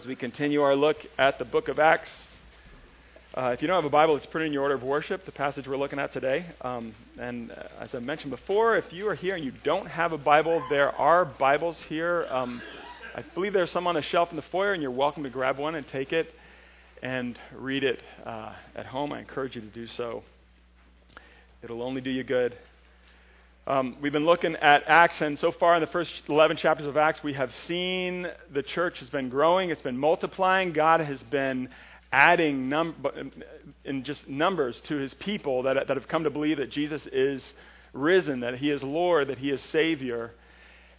as we continue our look at the book of Acts. Uh, if you don't have a Bible, it's printed in your order of worship, the passage we're looking at today. Um, and uh, as I mentioned before, if you are here and you don't have a Bible, there are Bibles here. Um, I believe there's some on the shelf in the foyer, and you're welcome to grab one and take it and read it uh, at home. I encourage you to do so. It'll only do you good. Um, we've been looking at Acts, and so far in the first 11 chapters of Acts, we have seen the church has been growing, it's been multiplying. God has been adding num- in just numbers to his people that, that have come to believe that Jesus is risen, that he is Lord, that he is Savior.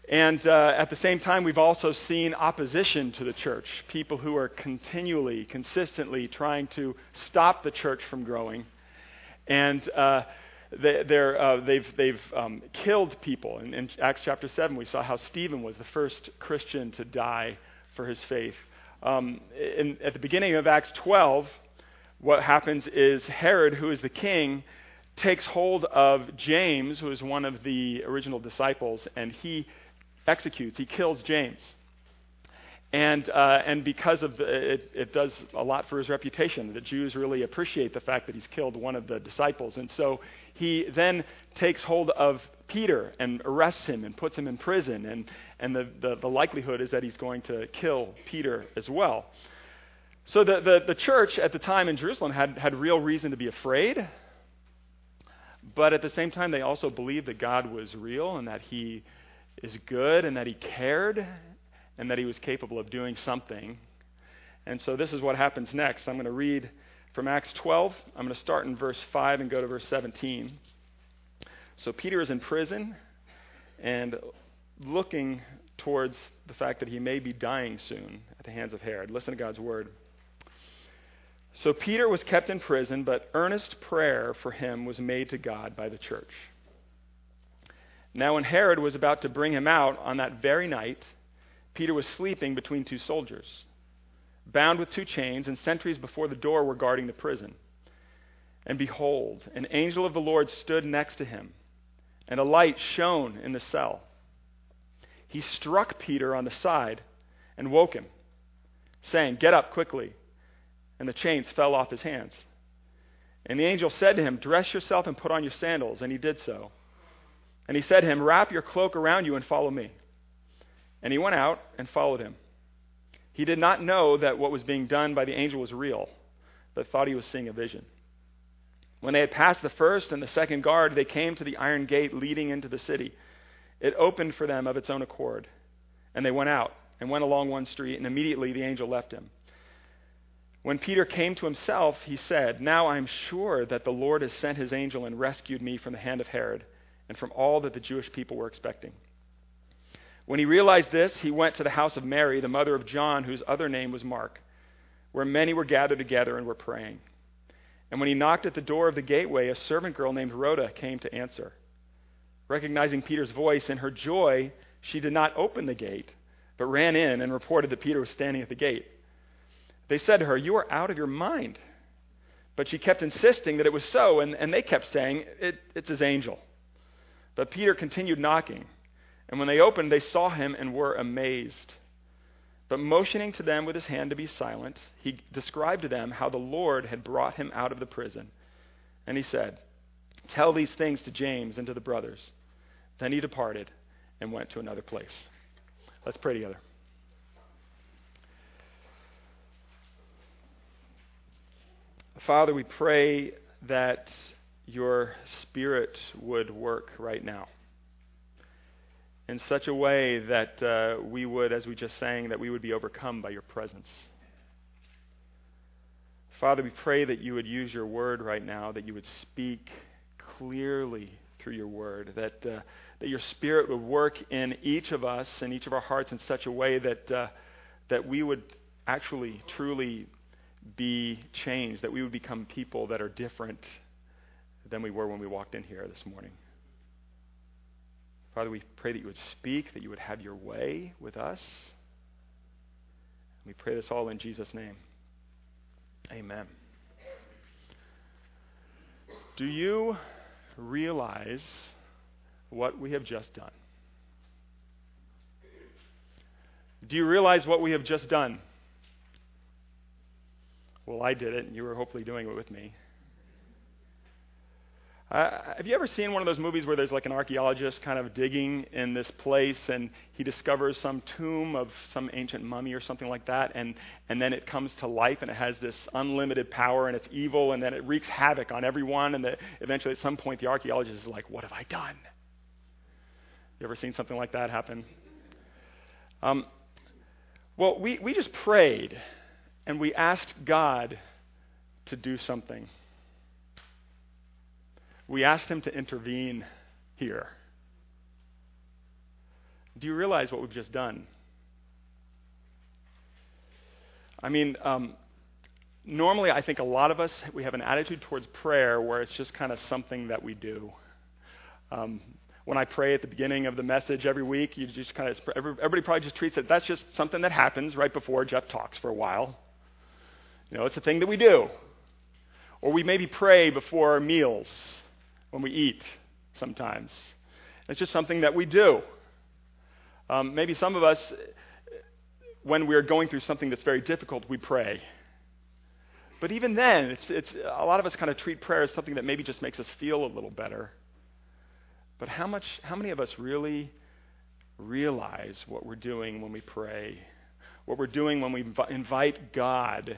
And uh, at the same time, we've also seen opposition to the church people who are continually, consistently trying to stop the church from growing. And uh, they, have uh, they've, they've um, killed people. In, in, Acts chapter 7, we saw how Stephen was the first Christian to die for his faith. Um, in, at the beginning of Acts 12, what happens is Herod, who is the king, takes hold of James, who is one of the original disciples, and he executes, he kills James. And, uh, and because of the, it, it does a lot for his reputation. The Jews really appreciate the fact that he's killed one of the disciples. And so he then takes hold of Peter and arrests him and puts him in prison. And, and the, the, the likelihood is that he's going to kill Peter as well. So the, the, the church at the time in Jerusalem had, had real reason to be afraid. But at the same time, they also believed that God was real and that he is good and that he cared and that he was capable of doing something. And so this is what happens next. I'm going to read from Acts 12. I'm going to start in verse 5 and go to verse 17. So Peter is in prison and looking towards the fact that he may be dying soon at the hands of Herod. Listen to God's word. So Peter was kept in prison, but earnest prayer for him was made to God by the church. Now, when Herod was about to bring him out on that very night, Peter was sleeping between two soldiers, bound with two chains, and sentries before the door were guarding the prison. And behold, an angel of the Lord stood next to him, and a light shone in the cell. He struck Peter on the side and woke him, saying, Get up quickly. And the chains fell off his hands. And the angel said to him, Dress yourself and put on your sandals. And he did so. And he said to him, Wrap your cloak around you and follow me. And he went out and followed him. He did not know that what was being done by the angel was real, but thought he was seeing a vision. When they had passed the first and the second guard, they came to the iron gate leading into the city. It opened for them of its own accord. And they went out and went along one street, and immediately the angel left him. When Peter came to himself, he said, Now I am sure that the Lord has sent his angel and rescued me from the hand of Herod and from all that the Jewish people were expecting. When he realized this, he went to the house of Mary, the mother of John, whose other name was Mark, where many were gathered together and were praying. And when he knocked at the door of the gateway, a servant girl named Rhoda came to answer. Recognizing Peter's voice, in her joy, she did not open the gate, but ran in and reported that Peter was standing at the gate. They said to her, You are out of your mind. But she kept insisting that it was so, and, and they kept saying, it, It's his angel. But Peter continued knocking. And when they opened, they saw him and were amazed. But motioning to them with his hand to be silent, he described to them how the Lord had brought him out of the prison. And he said, Tell these things to James and to the brothers. Then he departed and went to another place. Let's pray together. Father, we pray that your Spirit would work right now in such a way that uh, we would, as we just sang, that we would be overcome by your presence. Father, we pray that you would use your word right now, that you would speak clearly through your word, that, uh, that your spirit would work in each of us and each of our hearts in such a way that, uh, that we would actually, truly be changed, that we would become people that are different than we were when we walked in here this morning. Father, we pray that you would speak, that you would have your way with us. We pray this all in Jesus' name. Amen. Do you realize what we have just done? Do you realize what we have just done? well, I did it, and you were hopefully doing it with me. Uh, have you ever seen one of those movies where there's like an archaeologist kind of digging in this place and he discovers some tomb of some ancient mummy or something like that, and, and then it comes to life and it has this unlimited power and it's evil and then it wreaks havoc on everyone, and the, eventually at some point the archaeologist is like, What have I done? You ever seen something like that happen? Um, well, we, we just prayed and we asked God to do something we asked him to intervene here. Do you realize what we've just done? I mean, um, normally I think a lot of us, we have an attitude towards prayer where it's just kind of something that we do. Um, when I pray at the beginning of the message every week, you just kind of, everybody probably just treats it, that's just something that happens right before Jeff talks for a while. You know, it's a thing that we do. Or we maybe pray before meals when we eat sometimes. It's just something that we do. Um, maybe some of us, when we're going through something that's very difficult, we pray. But even then, it's, it's, a lot of us kind of treat prayer as something that maybe just makes us feel a little better. But how, much, how many of us really realize what we're doing when we pray? What we're doing when we invite God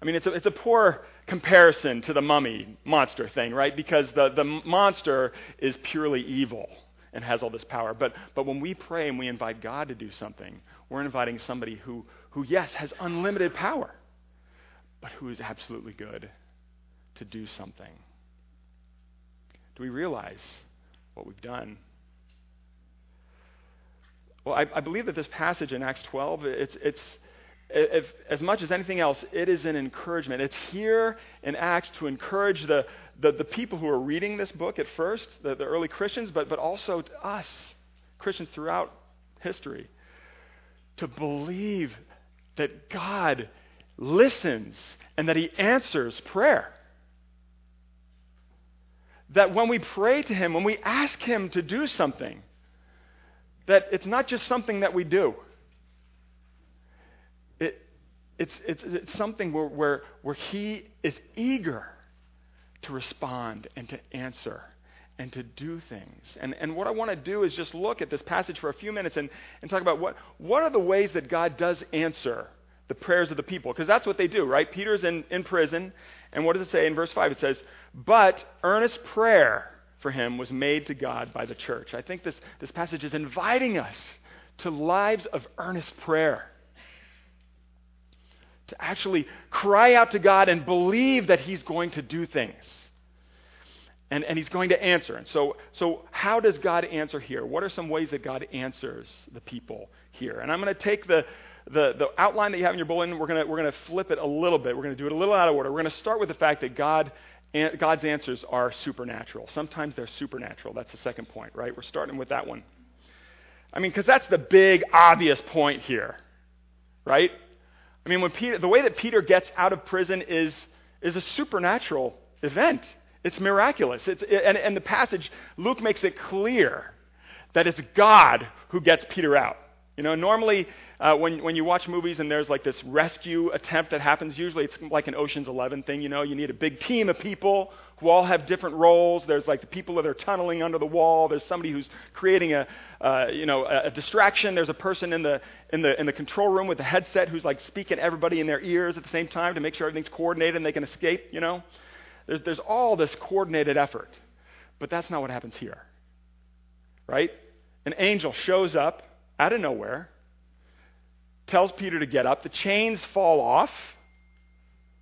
I mean, it's a, it's a poor comparison to the mummy monster thing, right? Because the, the monster is purely evil and has all this power. But, but when we pray and we invite God to do something, we're inviting somebody who, who, yes, has unlimited power, but who is absolutely good to do something. Do we realize what we've done? Well, I, I believe that this passage in Acts 12, it's, it's, if, as much as anything else, it is an encouragement. It's here in Acts to encourage the, the, the people who are reading this book at first, the, the early Christians, but, but also us, Christians throughout history, to believe that God listens and that He answers prayer. That when we pray to Him, when we ask Him to do something, that it's not just something that we do it's, it's, it's something where, where, where he is eager to respond and to answer and to do things. And, and what I want to do is just look at this passage for a few minutes and, and talk about what, what are the ways that God does answer the prayers of the people. Because that's what they do, right? Peter's in, in prison. And what does it say in verse 5? It says, But earnest prayer for him was made to God by the church. I think this, this passage is inviting us to lives of earnest prayer to actually cry out to God and believe that He's going to do things. And, and He's going to answer. And so, so, how does God answer here? What are some ways that God answers the people here? And I'm going to take the, the, the outline that you have in your bulletin, we're going we're to flip it a little bit. We're going to do it a little out of order. We're going to start with the fact that God, God's answers are supernatural. Sometimes they're supernatural. That's the second point, right? We're starting with that one. I mean, because that's the big, obvious point here, right? I mean, when Peter, the way that Peter gets out of prison is, is a supernatural event. It's miraculous. It's, and, and the passage, Luke makes it clear that it's God who gets Peter out. You know, normally uh, when, when you watch movies and there's like this rescue attempt that happens, usually it's like an Ocean's Eleven thing. You know, you need a big team of people who all have different roles. There's like the people that are tunneling under the wall. There's somebody who's creating a, uh, you know, a, a distraction. There's a person in the, in, the, in the control room with a headset who's like speaking everybody in their ears at the same time to make sure everything's coordinated and they can escape, you know. There's, there's all this coordinated effort. But that's not what happens here. Right? An angel shows up out of nowhere, tells Peter to get up. The chains fall off.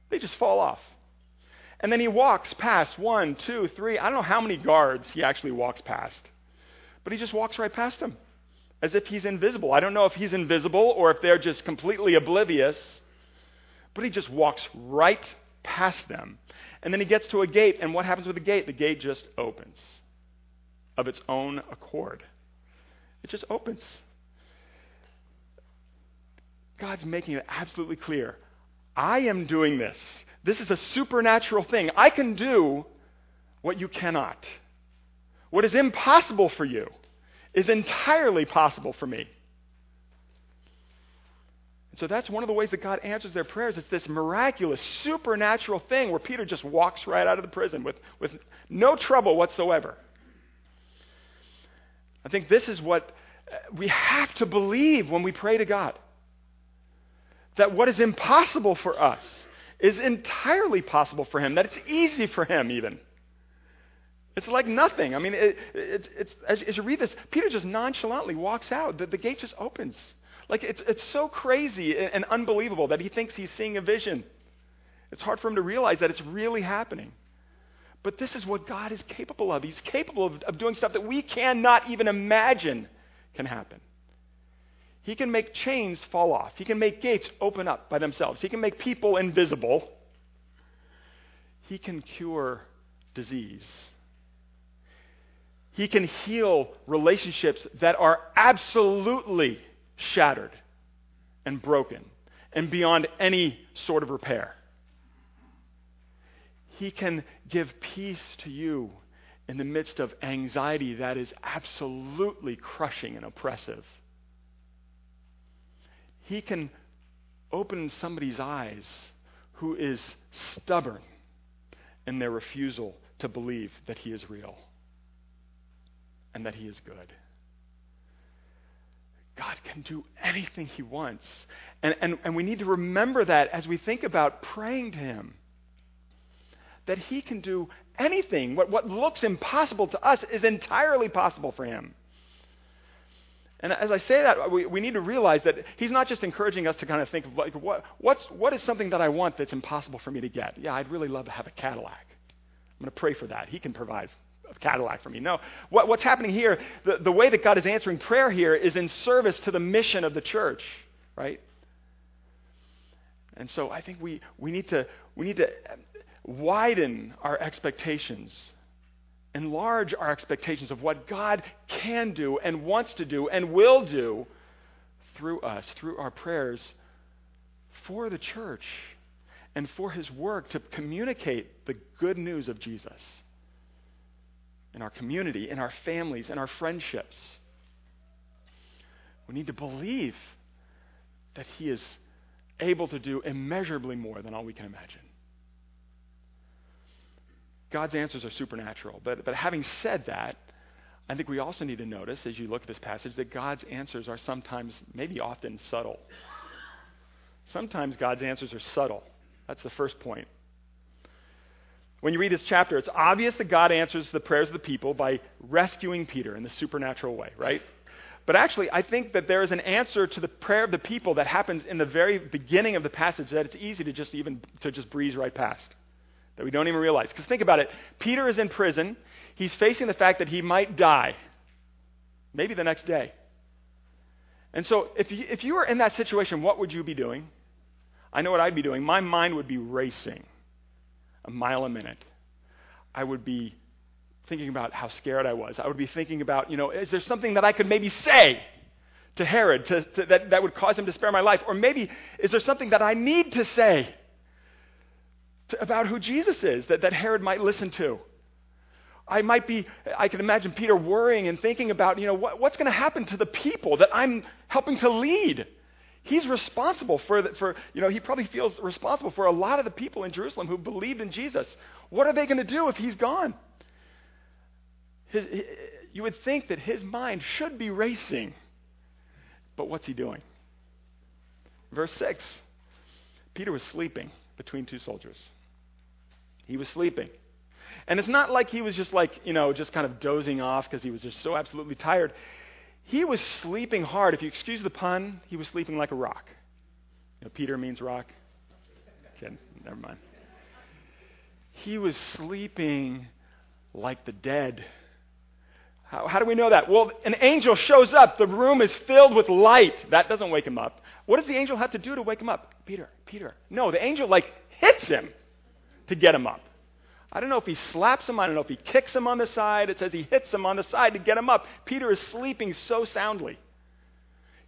They just fall off. And then he walks past one, two, three, I don't know how many guards he actually walks past. But he just walks right past them as if he's invisible. I don't know if he's invisible or if they're just completely oblivious, but he just walks right past them. And then he gets to a gate, and what happens with the gate? The gate just opens of its own accord. It just opens. God's making it absolutely clear. I am doing this. This is a supernatural thing. I can do what you cannot. What is impossible for you is entirely possible for me. And So that's one of the ways that God answers their prayers. It's this miraculous, supernatural thing where Peter just walks right out of the prison with, with no trouble whatsoever. I think this is what uh, we have to believe when we pray to God. That what is impossible for us is entirely possible for Him, that it's easy for Him, even. It's like nothing. I mean, it, it, it's, as, as, you read this, Peter just nonchalantly walks out. The, the gate just opens. Like, it's, it's so crazy and, and unbelievable that he thinks he's seeing a vision. It's hard for him to realize that it's really happening. But this is what God is capable of. He's capable of, of doing stuff that we cannot even imagine can happen. He can make chains fall off. He can make gates open up by themselves. He can make people invisible. He can cure disease. He can heal relationships that are absolutely shattered and broken and beyond any sort of repair. He can give peace to you in the midst of anxiety that is absolutely crushing and oppressive. He can open somebody's eyes who is stubborn in their refusal to believe that He is real and that He is good. God can do anything He wants. And, and, and we need to remember that as we think about praying to Him. That He can do anything. What, what looks impossible to us is entirely possible for Him. And as I say that, we, we need to realize that He's not just encouraging us to kind of think of like, what, what's, what is something that I want that's impossible for me to get? Yeah, I'd really love to have a Cadillac. I'm going to pray for that. He can provide a Cadillac for me. No. What, what's happening here, the, the way that God is answering prayer here is in service to the mission of the church, right? And so I think we, we, need to, we need to widen our expectations, enlarge our expectations of what God can do and wants to do and will do through us, through our prayers for the church and for his work to communicate the good news of Jesus in our community, in our families, in our friendships. We need to believe that He is able to do immeasurably more than all we can imagine. God's answers are supernatural. But, but having said that, I think we also need to notice, as you look at this passage, that God's answers are sometimes, maybe often, subtle. Sometimes God's answers are subtle. That's the first point. When you read this chapter, it's obvious that God answers the prayers of the people by rescuing Peter in the supernatural way, right? But actually, I think that there is an answer to the prayer of the people that happens in the very beginning of the passage that it's easy to just even to just breeze right past. That we don't even realize. Because think about it. Peter is in prison. He's facing the fact that he might die. Maybe the next day. And so if you, if you were in that situation, what would you be doing? I know what I'd be doing. My mind would be racing a mile a minute, I would be thinking about how scared I was. I would be thinking about, you know, is there something that I could maybe say to Herod to, to, that, that would cause him to spare my life? Or maybe, is there something that I need to say to, about who Jesus is that, that Herod might listen to? I might be, I can imagine Peter worrying and thinking about, you know, what, what's going to happen to the people that I'm helping to lead? He's responsible for, the, for, you know, he probably feels responsible for a lot of the people in Jerusalem who believed in Jesus. What are they going to do if he's gone? His, you would think that his mind should be racing. But what's he doing? Verse 6 Peter was sleeping between two soldiers. He was sleeping. And it's not like he was just like, you know, just kind of dozing off because he was just so absolutely tired. He was sleeping hard. If you excuse the pun, he was sleeping like a rock. You know, Peter means rock. Kidding. Never mind. He was sleeping like the dead. How, how, do we know that? Well, an angel shows up. The room is filled with light. That doesn't wake him up. What does the angel have to do to wake him up? Peter, Peter. No, the angel, like, hits him to get him up. I don't know if he slaps him, I don't know if he kicks him on the side. It says he hits him on the side to get him up. Peter is sleeping so soundly.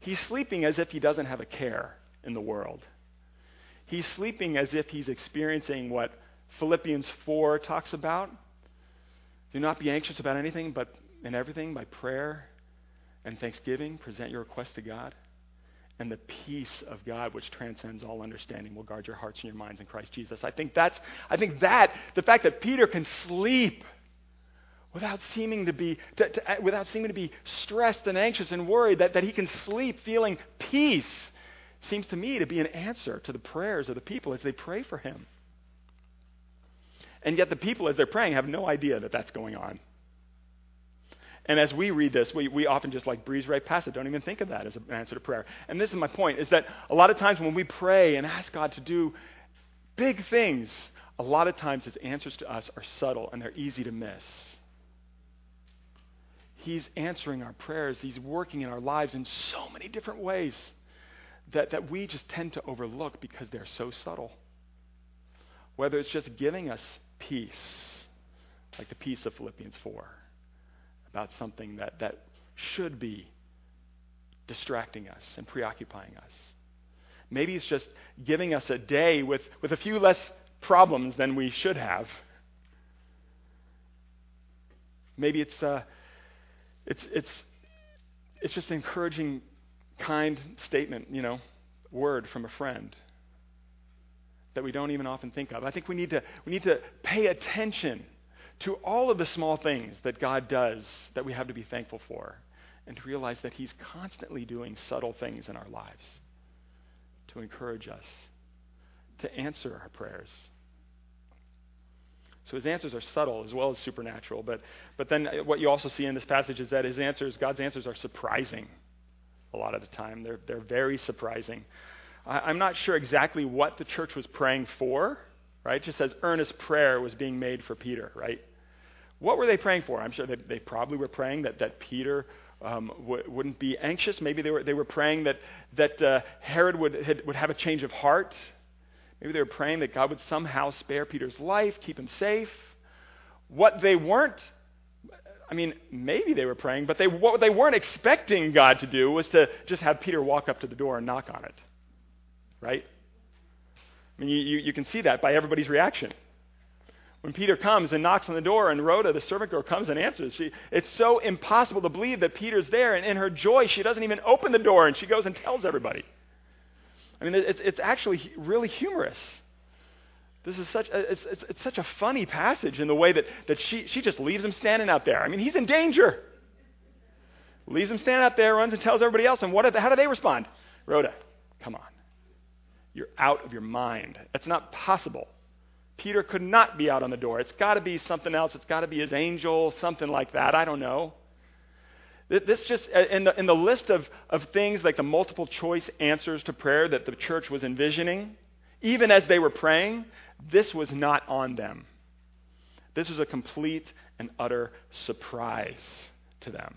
He's sleeping as if he doesn't have a care in the world. He's sleeping as if he's experiencing what Philippians 4 talks about. Do not be anxious about anything, but in everything, by prayer and thanksgiving, present your request to God. And the peace of God, which transcends all understanding, will guard your hearts and your minds in Christ Jesus. I think that's, I think that, the fact that Peter can sleep without seeming to be, to, to, uh, without seeming to be stressed and anxious and worried, that, that he can sleep feeling peace, seems to me to be an answer to the prayers of the people as they pray for him. And yet the people, as they're praying, have no idea that that's going on. And as we read this, we, we often just like breeze right past it, don't even think of that as an answer to prayer. And this is my point, is that a lot of times when we pray and ask God to do big things, a lot of times his answers to us are subtle and they're easy to miss. He's answering our prayers. He's working in our lives in so many different ways that, that we just tend to overlook because they're so subtle. Whether it's just giving us peace, like the peace of Philippians 4 about something that, that should be distracting us and preoccupying us. Maybe it's just giving us a day with, with a few less problems than we should have. Maybe it's, uh, it's, it's, it's just an encouraging, kind statement, you know, word from a friend that we don't even often think of. I think we need to, we need to pay attention to all of the small things that God does that we have to be thankful for, and to realize that He's constantly doing subtle things in our lives to encourage us, to answer our prayers. So his answers are subtle as well as supernatural. But, but then what you also see in this passage is that his answers, God's answers, are surprising a lot of the time. They're, they're very surprising. I, I'm not sure exactly what the church was praying for, right? It just says earnest prayer was being made for Peter, right? What were they praying for? I'm sure they, they probably were praying that, that Peter um, w- wouldn't be anxious. Maybe they were, they were praying that, that uh, Herod would, had, would have a change of heart. Maybe they were praying that God would somehow spare Peter's life, keep him safe. What they weren't, I mean, maybe they were praying, but they, what they weren't expecting God to do was to just have Peter walk up to the door and knock on it. Right? I mean, you, you, you can see that by everybody's reaction. When Peter comes and knocks on the door, and Rhoda, the servant girl, comes and answers, she, it's so impossible to believe that Peter's there. And in her joy, she doesn't even open the door, and she goes and tells everybody. I mean, it's, it's actually really humorous. This is such a, it's, it's, it's, such a funny passage in the way that, that she, she just leaves him standing out there. I mean, he's in danger. Leaves him standing out there, runs and tells everybody else. And what, how do they respond? Rhoda, come on. You're out of your mind. That's not possible. Peter could not be out on the door. It's got to be something else. It's got to be his angel, something like that. I don't know. This just, uh, in the, in the list of, of things like the multiple choice answers to prayer that the church was envisioning, even as they were praying, this was not on them. This was a complete and utter surprise to them.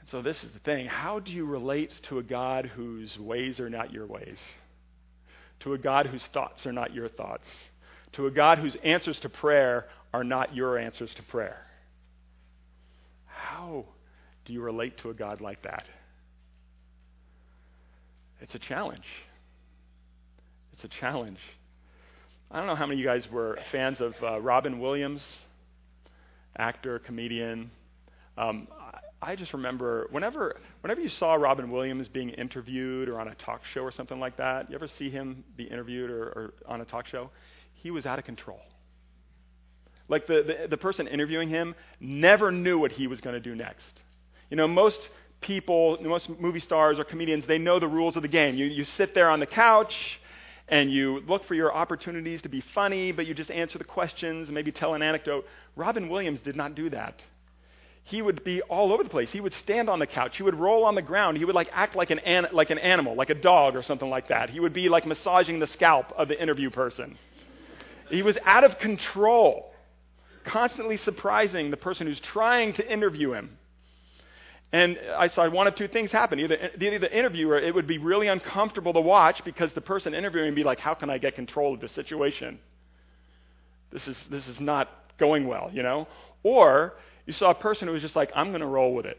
And so, this is the thing how do you relate to a God whose ways are not your ways? To a God whose thoughts are not your thoughts, to a God whose answers to prayer are not your answers to prayer. How do you relate to a God like that? It's a challenge. It's a challenge. I don't know how many of you guys were fans of uh, Robin Williams, actor, comedian. Um, I just remember whenever whenever you saw Robin Williams being interviewed or on a talk show or something like that, you ever see him be interviewed or, or on a talk show? He was out of control. Like the, the, the person interviewing him never knew what he was going to do next. You know, most people, most movie stars or comedians, they know the rules of the game. You, you sit there on the couch and you look for your opportunities to be funny, but you just answer the questions and maybe tell an anecdote. Robin Williams did not do that he would be all over the place. He would stand on the couch. He would roll on the ground. He would like act like an, an, like an animal, like a dog or something like that. He would be like massaging the scalp of the interview person. He was out of control, constantly surprising the person who's trying to interview him. And I saw one of two things happen. Either, either the interviewer, it would be really uncomfortable to watch because the person interviewing would be like, how can I get control of this situation? This is, this is not going well, you know? Or you saw a person who was just like, I'm going to roll with it.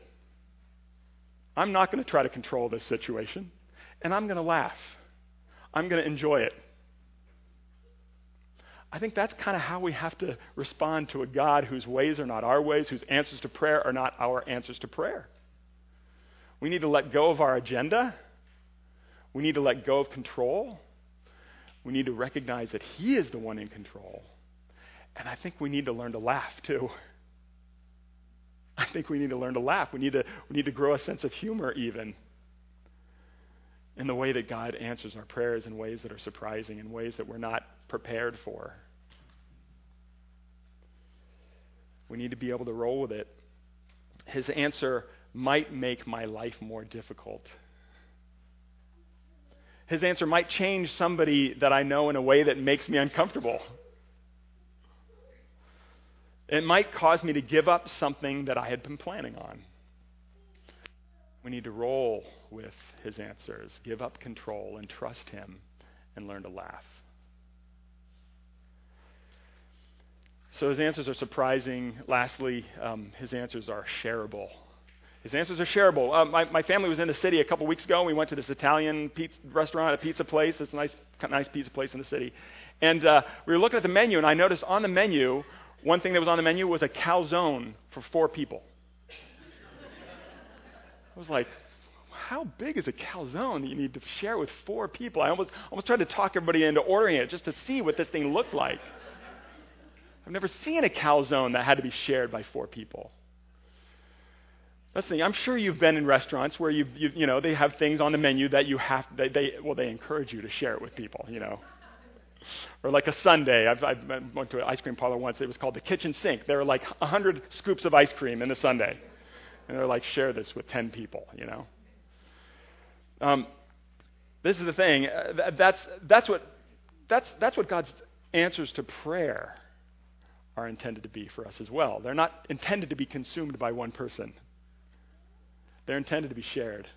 I'm not going to try to control this situation, and I'm going to laugh. I'm going to enjoy it. I think that's kind of how we have to respond to a God whose ways are not our ways, whose answers to prayer are not our answers to prayer. We need to let go of our agenda. We need to let go of control. We need to recognize that He is the one in control. And I think we need to learn to laugh too. I think we need to learn to laugh. We need to, we need to grow a sense of humor even in the way that God answers our prayers in ways that are surprising, in ways that we're not prepared for. We need to be able to roll with it. His answer might make my life more difficult. His answer might change somebody that I know in a way that makes me uncomfortable. It might cause me to give up something that I had been planning on. We need to roll with his answers, give up control, and trust him, and learn to laugh. So his answers are surprising. Lastly, um, his answers are shareable. His answers are shareable. Uh, my, my, family was in the city a couple weeks ago. And we went to this Italian pizza restaurant, a pizza place. It's a nice, nice pizza place in the city. And uh, we were looking at the menu, and I noticed on the menu, one thing that was on the menu was a calzone for four people. I was like, how big is a calzone that you need to share with four people? I almost, almost tried to talk everybody into ordering it just to see what this thing looked like. I've never seen a calzone that had to be shared by four people. That's the thing. I'm sure you've been in restaurants where you you know they have things on the menu that you have they, they well they encourage you to share it with people. You know, or like a sundae. I've, I went to an ice cream parlor once. It was called the kitchen sink. There were like a hundred scoops of ice cream in the sundae, and they're like share this with ten people. You know. Um, this is the thing. Uh, that's that's what that's that's what God's answers to prayer are intended to be for us as well. They're not intended to be consumed by one person. They're intended to be shared.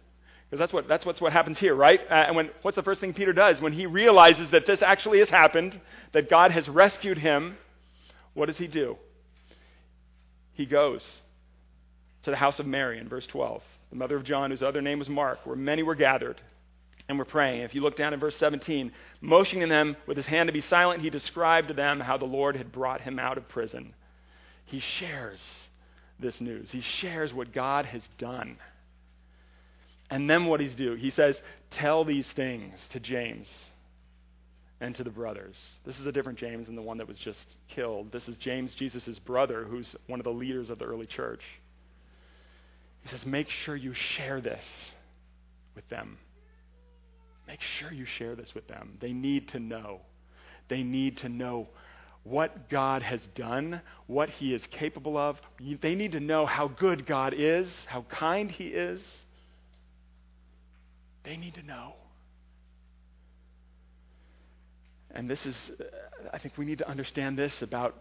Because that's what, that's what's what happens here, right? Uh, and when, what's the first thing Peter does? When he realizes that this actually has happened, that God has rescued him, what does he do? He goes to the house of Mary in verse 12, the mother of John, whose other name was Mark, where many were gathered and were praying. If you look down in verse 17, motioning them with his hand to be silent, he described to them how the Lord had brought him out of prison. He shares this news, he shares what God has done. And then what he's do? He says, Tell these things to James and to the brothers. This is a different James than the one that was just killed. This is James, Jesus' brother, who's one of the leaders of the early church. He says, Make sure you share this with them. Make sure you share this with them. They need to know. They need to know what God has done, what He is capable of. They need to know how good God is, how kind He is. They need to know. And this is, I think we need to understand this about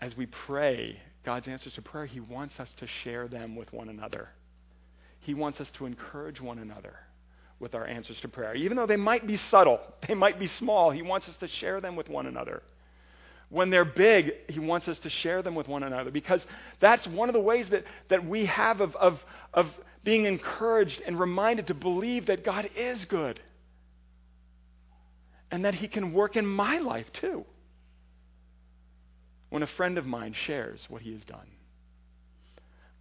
as we pray, God's answers to prayer, He wants us to share them with one another. He wants us to encourage one another with our answers to prayer. Even though they might be subtle, they might be small, He wants us to share them with one another. When they're big, He wants us to share them with one another because that's one of the ways that, that we have of, of, of being encouraged and reminded to believe that God is good and that He can work in my life too. When a friend of mine shares what he has done,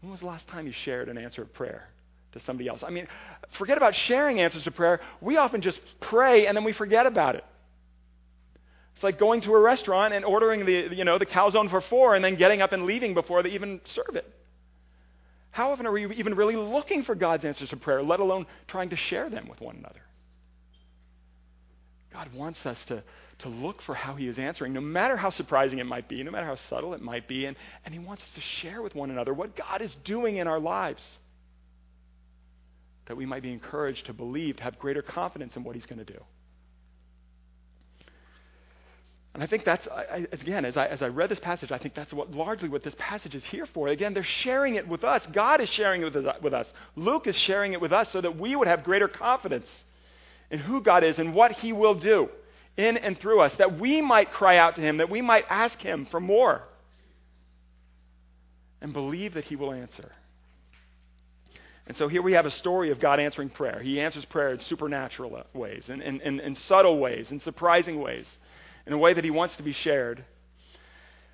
when was the last time you shared an answer of prayer to somebody else? I mean, forget about sharing answers to prayer. We often just pray and then we forget about it. It's like going to a restaurant and ordering the, you know, the calzone for four and then getting up and leaving before they even serve it. How often are we even really looking for God's answers to prayer, let alone trying to share them with one another? God wants us to, to look for how He is answering, no matter how surprising it might be, no matter how subtle it might be, and, and He wants us to share with one another what God is doing in our lives. That we might be encouraged to believe, to have greater confidence in what He's going to do. And I think that's, I, again, as I, as I read this passage, I think that's what, largely what this passage is here for. Again, they're sharing it with us. God is sharing it with, us. Luke is sharing it with us so that we would have greater confidence in who God is and what He will do in and through us, that we might cry out to Him, that we might ask Him for more, and believe that He will answer. And so here we have a story of God answering prayer. He answers prayer in supernatural ways, in, in, in, in subtle ways, in surprising ways in a way that he wants to be shared.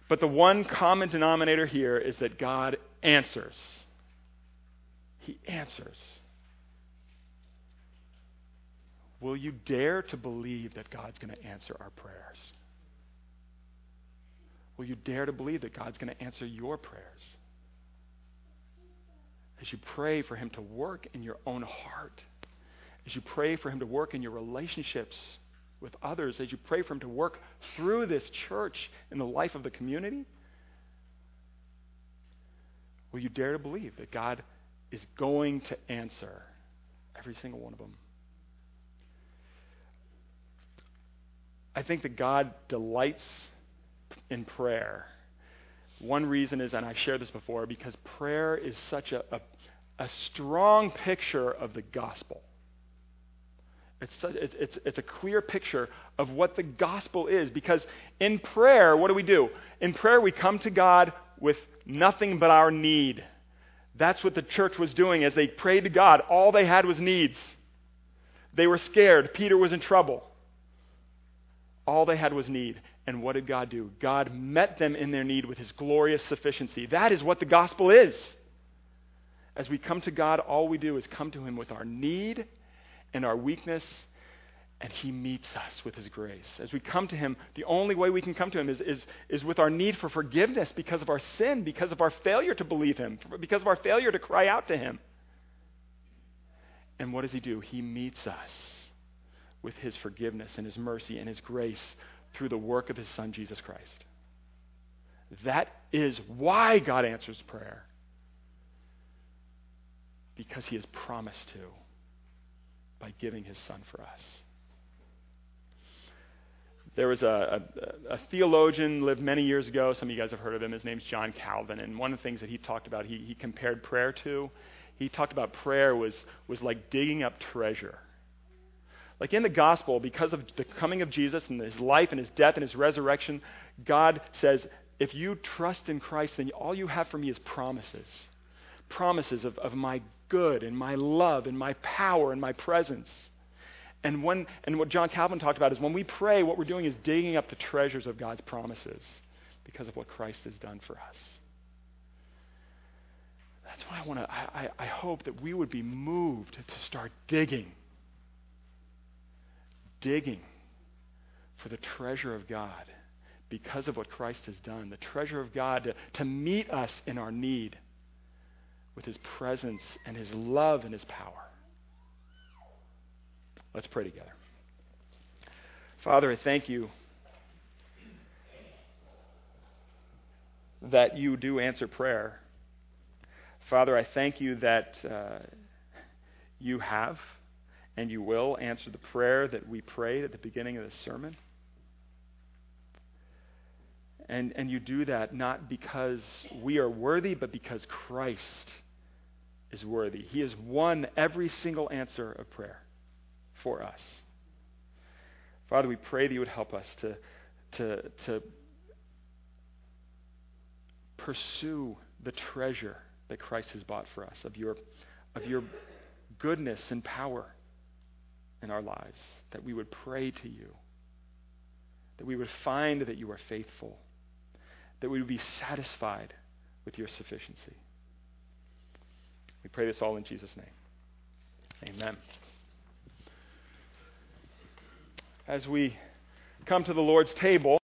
But the one common denominator here is that God answers. He answers. will you dare to believe that God's going to answer our prayers? Will you dare to believe that God's going to answer your prayers? As you pray for Him to work in your own heart, as you pray for Him to work in your relationships with others, as you pray for Him to work through this church in the life of the community, will you dare to believe that God is going to answer every single one of them? I think that God delights in prayer. One reason is, and I shared this before, because prayer is such a, a, a strong picture of the gospel. It's, it's, it's, a clear picture of what the gospel is because in prayer, what do we do? In prayer, we come to God with nothing but our need. That's what the church was doing as they prayed to God. All they had was needs. They were scared. Peter was in trouble. All they had was need. And what did God do? God met them in their need with his glorious sufficiency. That is what the gospel is. As we come to God, all we do is come to him with our need and our weakness, and he meets us with his grace. As we come to him, the only way we can come to him is, is, is with our need for forgiveness because of our sin, because of our failure to believe him, because of our failure to cry out to him. And what does he do? He meets us with his forgiveness and his mercy and his grace through the work of his son, Jesus Christ. That is why God answers prayer. Because he has promised to by giving his son for us. There was a, a, a, theologian lived many years ago. Some of you guys have heard of him. His name's John Calvin. And one of the things that he talked about, he, he compared prayer to, he talked about prayer was, was like digging up treasure. Like in the gospel, because of the coming of Jesus and his life and his death and his resurrection, God says, if you trust in Christ, then all you have for me is promises. Promises of, of my good and my love and my power and my presence. And, when, and what John Calvin talked about is when we pray, what we're doing is digging up the treasures of God's promises because of what Christ has done for us. That's why I want to, I, I hope that we would be moved to start digging digging for the treasure of God because of what Christ has done, the treasure of God to, to meet us in our need with his presence and his love and his power. Let's pray together. Father, I thank you that you do answer prayer. Father, I thank you that uh, you have and you will answer the prayer that we prayed at the beginning of the sermon. And, and you do that not because we are worthy, but because Christ is worthy. He has won every single answer of prayer for us. Father, we pray that you would help us to, to, to pursue the treasure that Christ has bought for us of your, of your goodness and power in our lives, that we would pray to you, that we would find that you are faithful, that we would be satisfied with your sufficiency. We pray this all in Jesus' name. Amen. As we come to the Lord's table,